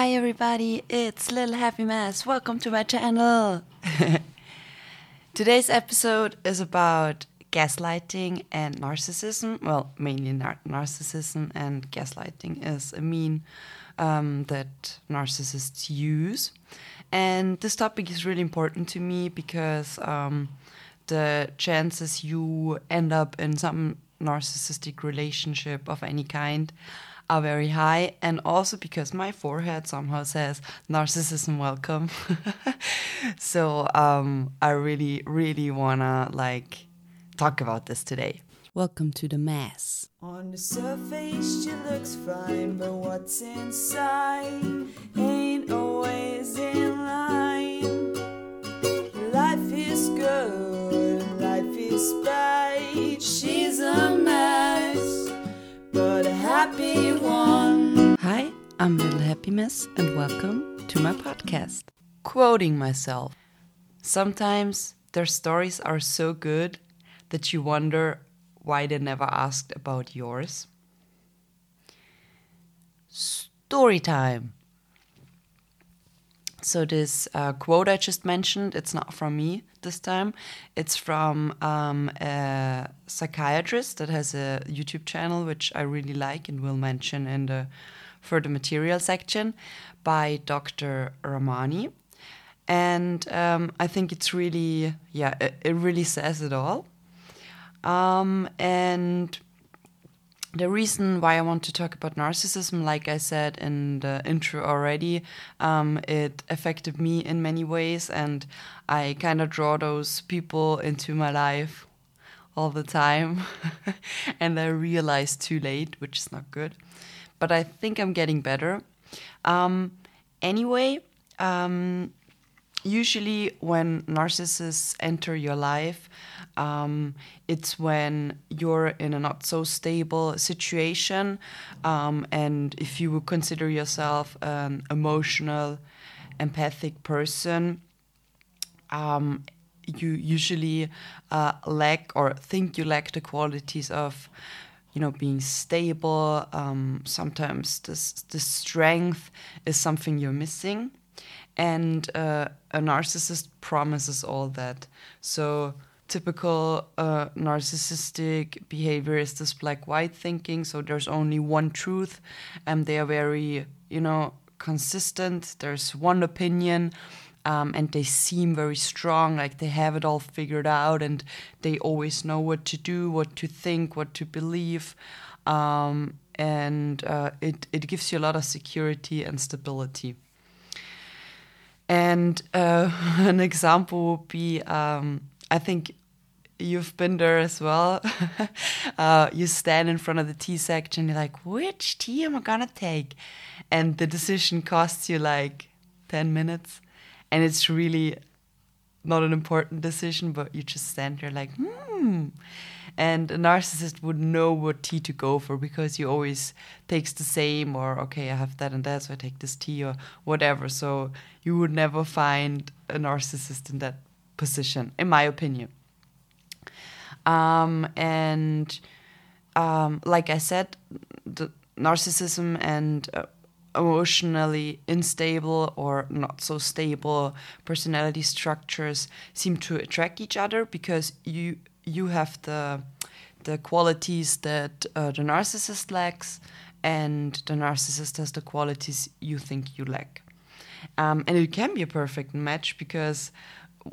Hi everybody, it's Little Happy Mess. Welcome to my channel. Today's episode is about gaslighting and narcissism. Well, mainly nar- narcissism and gaslighting is a mean um, that narcissists use. And this topic is really important to me because um, the chances you end up in some narcissistic relationship of any kind are very high and also because my forehead somehow says narcissism welcome. So um, i really really wanna like talk about this today. Welcome to the mess on the surface she looks fine but what's inside ain't always in line happy one. Hi, I'm Little Happy Mess, and welcome to my podcast. Quoting myself Sometimes their stories are so good that you wonder why they never asked about yours. Story time. So this uh, quote I just mentioned, it's not from me this time. It's from um, a psychiatrist that has a YouTube channel which I really like and will mention in the further material section by Dr. Ramani. And um, I think it's really, yeah, it, it really says it all. Um, and the reason why I want to talk about narcissism, like I said in the intro already, um, it affected me in many ways, and I kind of draw those people into my life all the time. and I realized too late, which is not good. But I think I'm getting better. Um, anyway, um, usually when narcissists enter your life, um, it's when you're in a not so stable situation, um, and if you would consider yourself an emotional, empathic person, um, you usually uh, lack or think you lack the qualities of you know being stable um, sometimes this this strength is something you're missing and uh, a narcissist promises all that. So typical uh, narcissistic behavior is this black white thinking. So there's only one truth and they are very you know consistent. There's one opinion um, and they seem very strong like they have it all figured out and they always know what to do what to think what to believe. Um, and uh, it, it gives you a lot of security and stability and uh, an example would be um, I think you've been there as well. uh, you stand in front of the tea section, you're like, which tea am I gonna take? And the decision costs you like 10 minutes. And it's really not an important decision, but you just stand there like, hmm. And a narcissist would know what tea to go for because he always takes the same, or okay, I have that and that, so I take this tea or whatever. So you would never find a narcissist in that position, in my opinion. Um, and um, like I said, the narcissism and uh, emotionally unstable or not so stable personality structures seem to attract each other because you you have the the qualities that uh, the narcissist lacks and the narcissist has the qualities you think you lack. Um, and it can be a perfect match because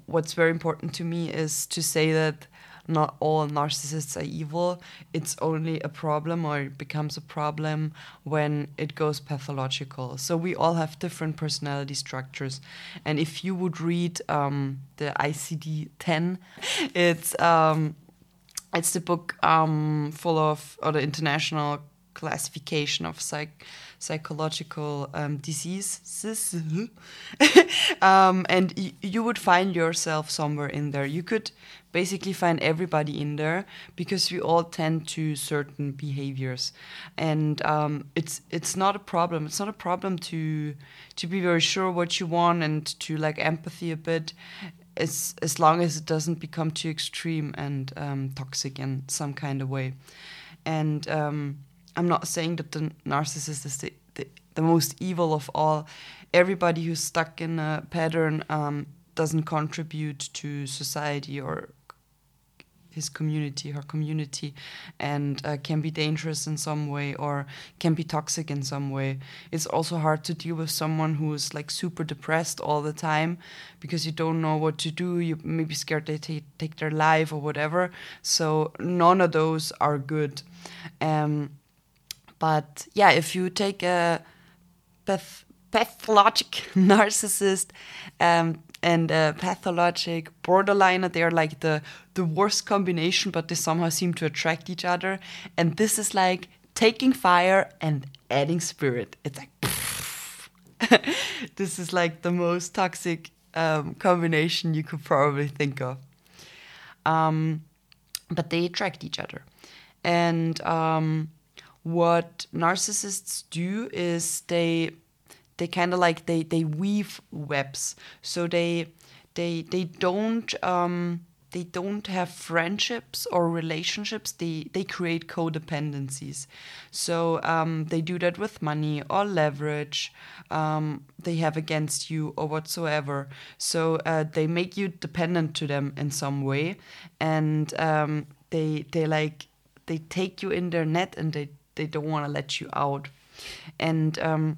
what's very important to me is to say that not all narcissists are evil. It's only a problem or it becomes a problem when it goes pathological. So we all have different personality structures. And if you would read um, the ICD 10, it's. Um, it's the book um, full of, or the international classification of psych psychological um, diseases. um, and y- you would find yourself somewhere in there. You could basically find everybody in there because we all tend to certain behaviors, and um, it's it's not a problem. It's not a problem to to be very sure what you want and to like empathy a bit. As, as long as it doesn't become too extreme and um, toxic in some kind of way. And um, I'm not saying that the narcissist is the, the, the most evil of all. Everybody who's stuck in a pattern um, doesn't contribute to society or his community, her community, and uh, can be dangerous in some way or can be toxic in some way. It's also hard to deal with someone who is like super depressed all the time because you don't know what to do. You may be scared they take, take their life or whatever. So none of those are good. Um, but yeah, if you take a path- pathologic narcissist um, and a pathologic borderliner, they're like the the worst combination, but they somehow seem to attract each other. And this is like taking fire and adding spirit. It's like this is like the most toxic um, combination you could probably think of. Um, but they attract each other, and um, what narcissists do is they they kind of like they they weave webs. So they they they don't um they don't have friendships or relationships. They they create codependencies. So um, they do that with money or leverage um, they have against you or whatsoever. So uh, they make you dependent to them in some way. And um, they they like they take you in their net and they they don't want to let you out. And um,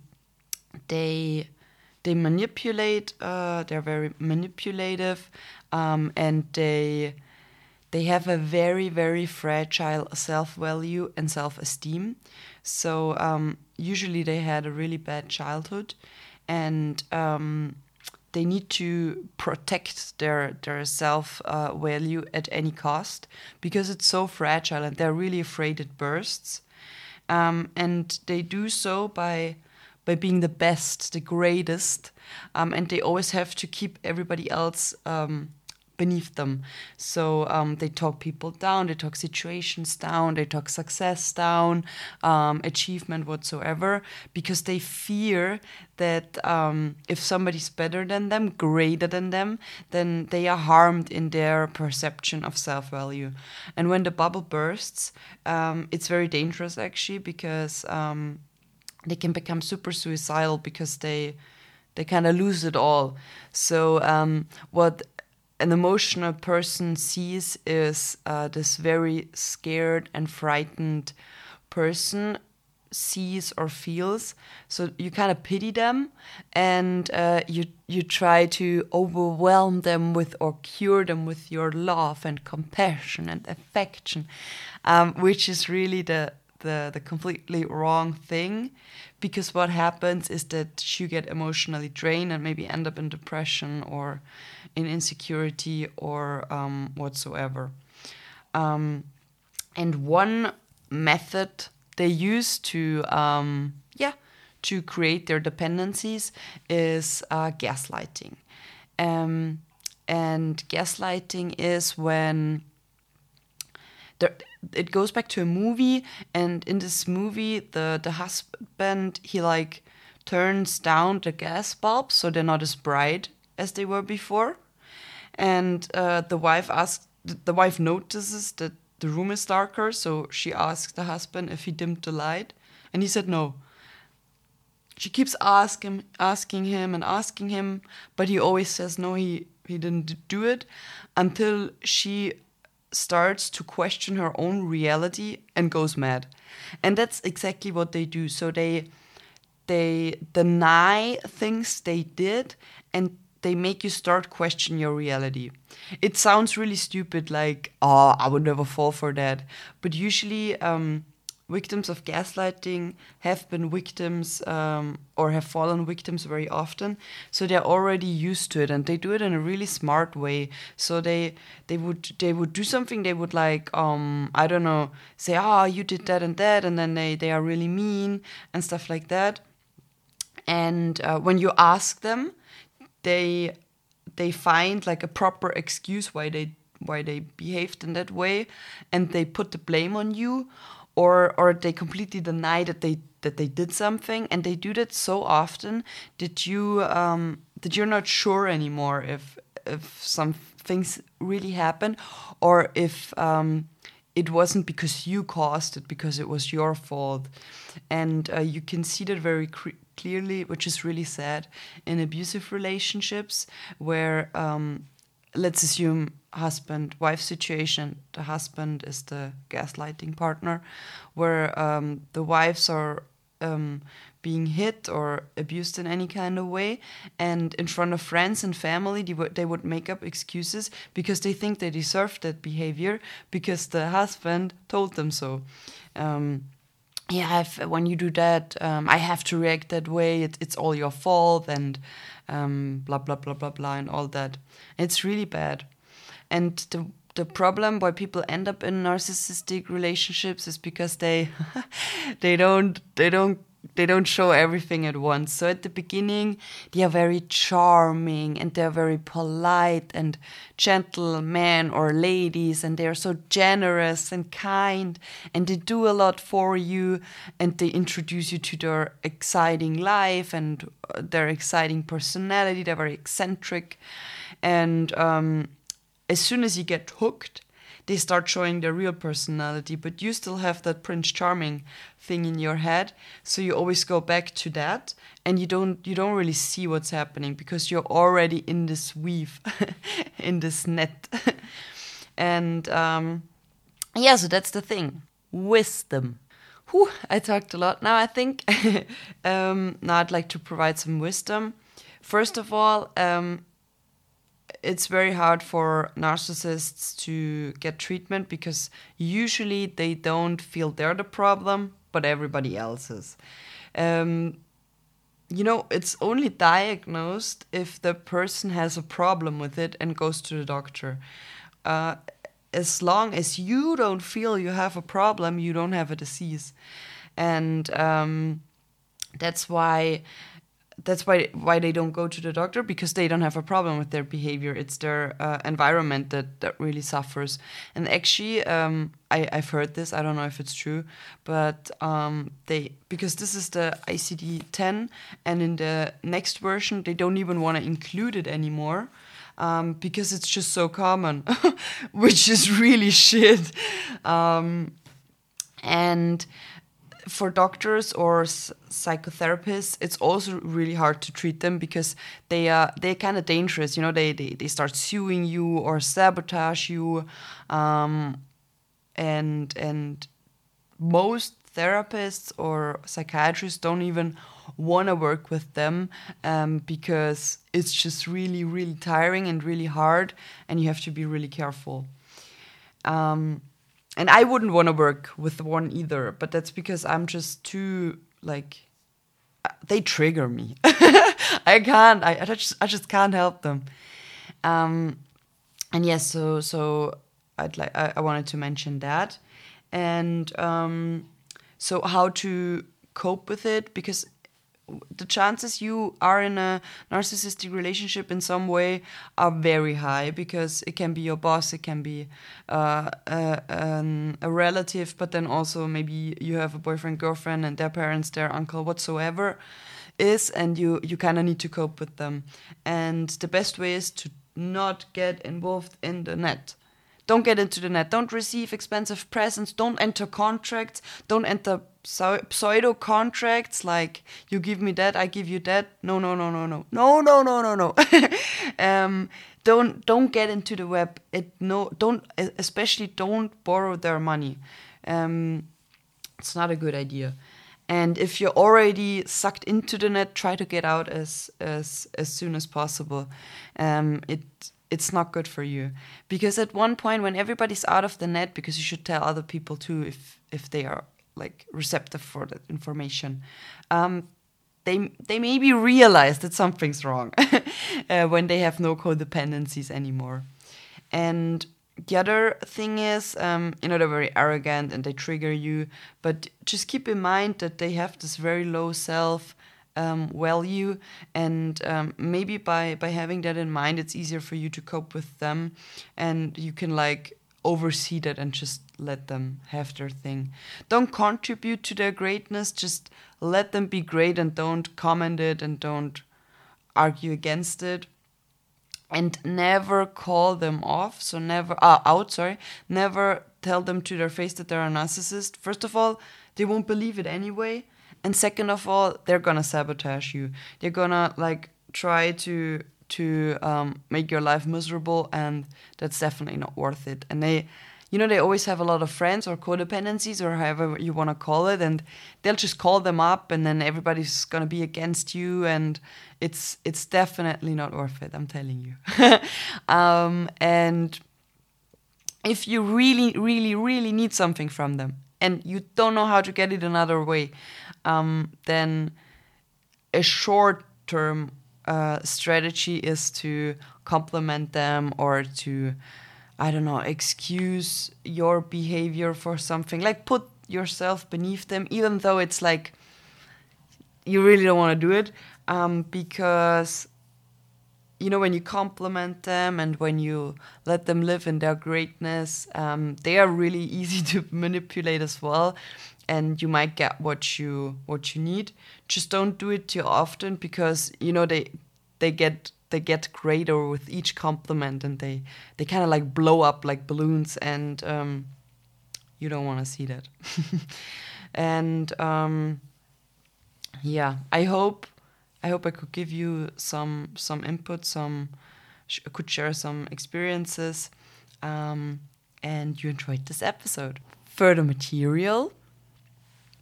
they they manipulate uh, they're very manipulative um, and they they have a very very fragile self-value and self-esteem. So um, usually they had a really bad childhood and um, they need to protect their their self uh, value at any cost because it's so fragile and they're really afraid it bursts um, and they do so by by being the best, the greatest, um, and they always have to keep everybody else um, beneath them. So um, they talk people down, they talk situations down, they talk success down, um, achievement whatsoever, because they fear that um, if somebody's better than them, greater than them, then they are harmed in their perception of self value. And when the bubble bursts, um, it's very dangerous actually because um, they can become super suicidal because they they kind of lose it all. So um, what an emotional person sees is uh, this very scared and frightened person sees or feels. So you kind of pity them and uh, you you try to overwhelm them with or cure them with your love and compassion and affection um, which is really the the the completely wrong thing because what happens is that you get emotionally drained and maybe end up in depression or in insecurity or um, whatsoever. Um, and one method they use to um, yeah to create their dependencies is uh, gaslighting. Um, and gaslighting is when there, it goes back to a movie and in this movie the the husband he like turns down the gas bulbs so they're not as bright as they were before. And uh, the wife asks the wife notices that the room is darker so she asks the husband if he dimmed the light and he said no. She keeps asking asking him and asking him but he always says no he he didn't do it until she starts to question her own reality and goes mad. And that's exactly what they do. So they they deny things they did and they make you start question your reality. It sounds really stupid, like, oh, I would never fall for that. But usually, um, victims of gaslighting have been victims um, or have fallen victims very often. So they're already used to it and they do it in a really smart way. So they they would they would do something they would like um, i don't know say ah oh, you did that and that and then they they are really mean and stuff like that. And uh, when you ask them they they find like a proper excuse why they why they behaved in that way and they put the blame on you or or they completely deny that they that they did something and they do that so often that you um, that you're not sure anymore if if some things really happen or if um, it wasn't because you caused it, because it was your fault. And uh, you can see that very clearly, which is really sad, in abusive relationships where, um, let's assume, husband wife situation, the husband is the gaslighting partner, where um, the wives are. Um, being hit or abused in any kind of way and in front of friends and family they would, they would make up excuses because they think they deserve that behavior because the husband told them so um, yeah if, when you do that um, i have to react that way it, it's all your fault and um, blah blah blah blah blah and all that. It's really bad. And the the problem why people end up in narcissistic relationships is because they they don't they don't they don't show everything at once. So at the beginning, they are very charming and they're very polite and gentle men or ladies, and they are so generous and kind, and they do a lot for you, and they introduce you to their exciting life and uh, their exciting personality. They're very eccentric, and um, as soon as you get hooked, they start showing their real personality, but you still have that Prince Charming thing in your head, so you always go back to that, and you don't you don't really see what's happening because you're already in this weave, in this net, and um, yeah, so that's the thing, wisdom. Whew, I talked a lot. Now I think um, now I'd like to provide some wisdom. First of all, um, it's very hard for narcissists to get treatment because usually they don't feel they're the problem, but everybody else is. Um, you know, it's only diagnosed if the person has a problem with it and goes to the doctor. Uh, as long as you don't feel you have a problem, you don't have a disease. And um, that's why that's why why they don't go to the doctor because they don't have a problem with their behavior. It's their uh, environment that that really suffers. And actually, um, I I've heard this. I don't know if it's true, but um, they because this is the ICD 10, and in the next version they don't even want to include it anymore. Um, because it's just so common, which is really shit. Um, and for doctors or psychotherapists, it's also really hard to treat them because they are they're kind of dangerous. You know, they, they they start suing you or sabotage you, um, and and most therapists or psychiatrists don't even want to work with them um, because it's just really really tiring and really hard, and you have to be really careful. Um, and I wouldn't want to work with one either, but that's because I'm just too like they trigger me. I can't. I, I just I just can't help them. Um, and yes, so so I'd like I, I wanted to mention that, and um, so how to cope with it because the chances you are in a narcissistic relationship in some way are very high because it can be your boss, it can be uh, a, um, a, relative, but then also maybe you have a boyfriend, girlfriend, and their parents, their uncle, whatsoever is, and you you kind of need to cope with them. And the best way is to not get involved in the net. Don't get into the net. Don't receive expensive presents. Don't enter contracts. Don't enter pseudo contracts like you give me that, I give you that. No, no, no, no, no, no, no, no, no, no. um, don't don't get into the web. It no don't especially don't borrow their money. Um, it's not a good idea. And if you're already sucked into the net, try to get out as as as soon as possible. Um, it it's not good for you because at one point when everybody's out of the net because you should tell other people too if if they are like receptive for that information. Um, they they maybe realize that something's wrong uh, when they have no codependencies anymore. And the other thing is um, you know they're very arrogant and they trigger you but just keep in mind that they have this very low self um, value. And um, maybe by by having that in mind it's easier for you to cope with them. And you can like oversee that and just let them have their thing don't contribute to their greatness just let them be great and don't comment it and don't argue against it and never call them off so never uh, out sorry never tell them to their face that they're a narcissist, first of all, they won't believe it anyway. And second of all, they're gonna sabotage you. They're gonna like try to to um, make your life miserable, and that's definitely not worth it. And they, you know, they always have a lot of friends or codependencies or however you want to call it, and they'll just call them up, and then everybody's gonna be against you, and it's it's definitely not worth it. I'm telling you. um, and if you really, really, really need something from them, and you don't know how to get it another way, um, then a short term uh, strategy is to compliment them or to, I don't know, excuse your behavior for something. Like put yourself beneath them, even though it's like you really don't want to do it, um, because you know when you compliment them and when you let them live in their greatness um, they are really easy to manipulate as well and you might get what you what you need just don't do it too often because you know they they get they get greater with each compliment and they they kind of like blow up like balloons and um, you don't want to see that and um, yeah i hope I hope I could give you some some input, some sh- could share some experiences, um, and you enjoyed this episode. Further material.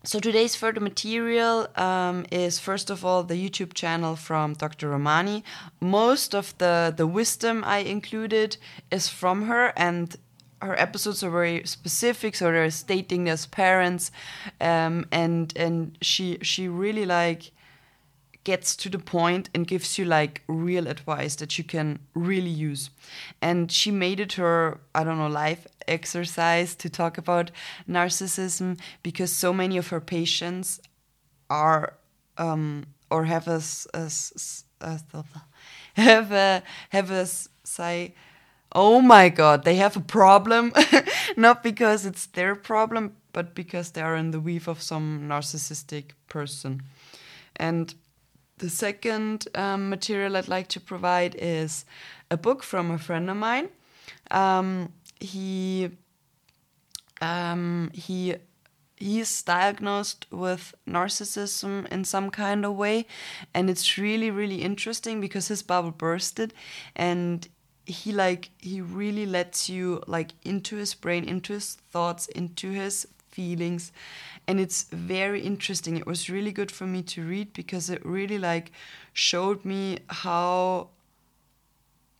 So today's further material um, is first of all the YouTube channel from Dr. Ramani. Most of the the wisdom I included is from her, and her episodes are very specific. So they're stating as parents, um, and and she she really like gets to the point and gives you like real advice that you can really use. And she made it her, I don't know, life exercise to talk about narcissism because so many of her patients are um, or have a, a, a, have a have a say oh my god they have a problem not because it's their problem but because they are in the weave of some narcissistic person and the second um, material I'd like to provide is a book from a friend of mine. Um, he um, he he's diagnosed with narcissism in some kind of way, and it's really really interesting because his bubble bursted, and he like he really lets you like into his brain, into his thoughts, into his feelings and it's very interesting. It was really good for me to read because it really like showed me how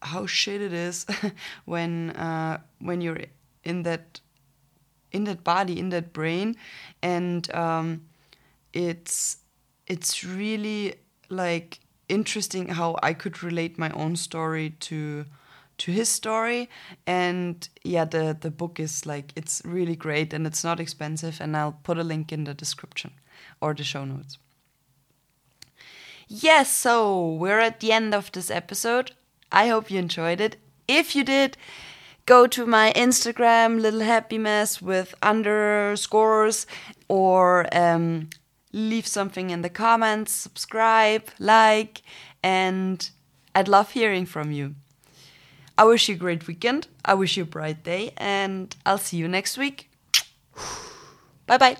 how shit it is when uh, when you're in that in that body in that brain. And um, it's it's really like interesting how I could relate my own story to to his story and yeah the the book is like it's really great and it's not expensive and I'll put a link in the description or the show notes. Yes, so we're at the end of this episode. I hope you enjoyed it. If you did, go to my Instagram, little happy mess with underscores, or um, leave something in the comments, subscribe, like, and I'd love hearing from you. I wish you a great weekend. I wish you a bright day, and I'll see you next week. Bye bye.